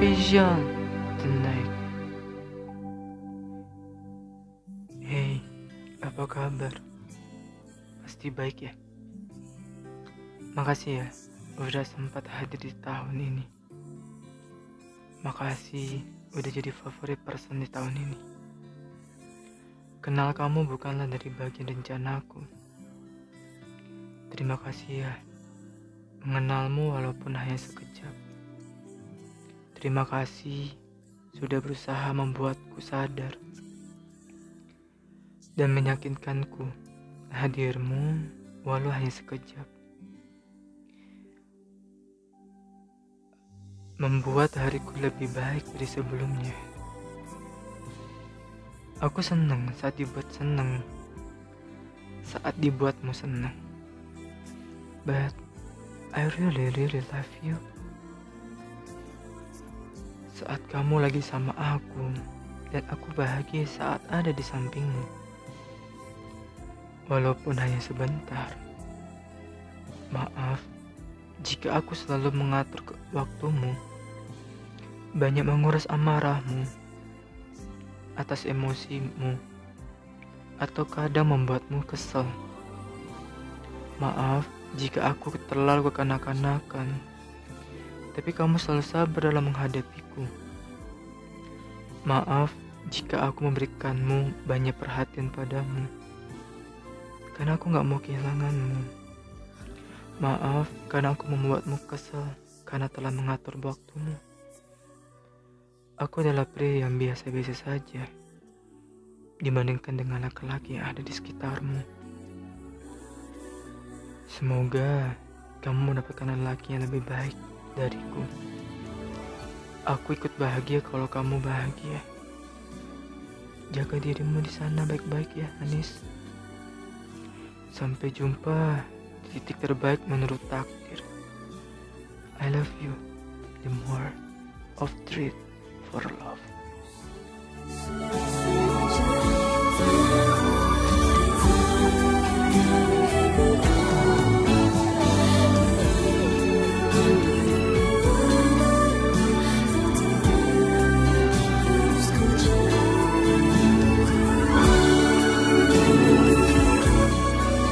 beyond the night. Hey, apa kabar? Pasti baik ya? Makasih ya, udah sempat hadir di tahun ini. Makasih udah jadi favorit person di tahun ini. Kenal kamu bukanlah dari bagian rencanaku. Terima kasih ya, mengenalmu walaupun hanya sekejap. Terima kasih sudah berusaha membuatku sadar dan meyakinkanku hadirmu walau hanya sekejap. Membuat hariku lebih baik dari sebelumnya. Aku senang saat dibuat senang, saat dibuatmu senang. But I really really love you. Saat kamu lagi sama aku dan aku bahagia saat ada di sampingmu walaupun hanya sebentar. Maaf jika aku selalu mengatur waktumu, banyak menguras amarahmu atas emosimu, atau kadang membuatmu kesal. Maaf jika aku terlalu kekanak-kanakan, tapi kamu selalu sabar dalam menghadapiku. Maaf jika aku memberikanmu banyak perhatian padamu karena aku gak mau kehilanganmu. Maaf karena aku membuatmu kesal karena telah mengatur waktumu. Aku adalah pria yang biasa-biasa saja dibandingkan dengan laki-laki yang ada di sekitarmu. Semoga kamu mendapatkan laki yang lebih baik dariku. Aku ikut bahagia kalau kamu bahagia. Jaga dirimu di sana baik-baik ya, Anis. Sampai jumpa di titik terbaik menurut takdir. I love you the more of treat for love.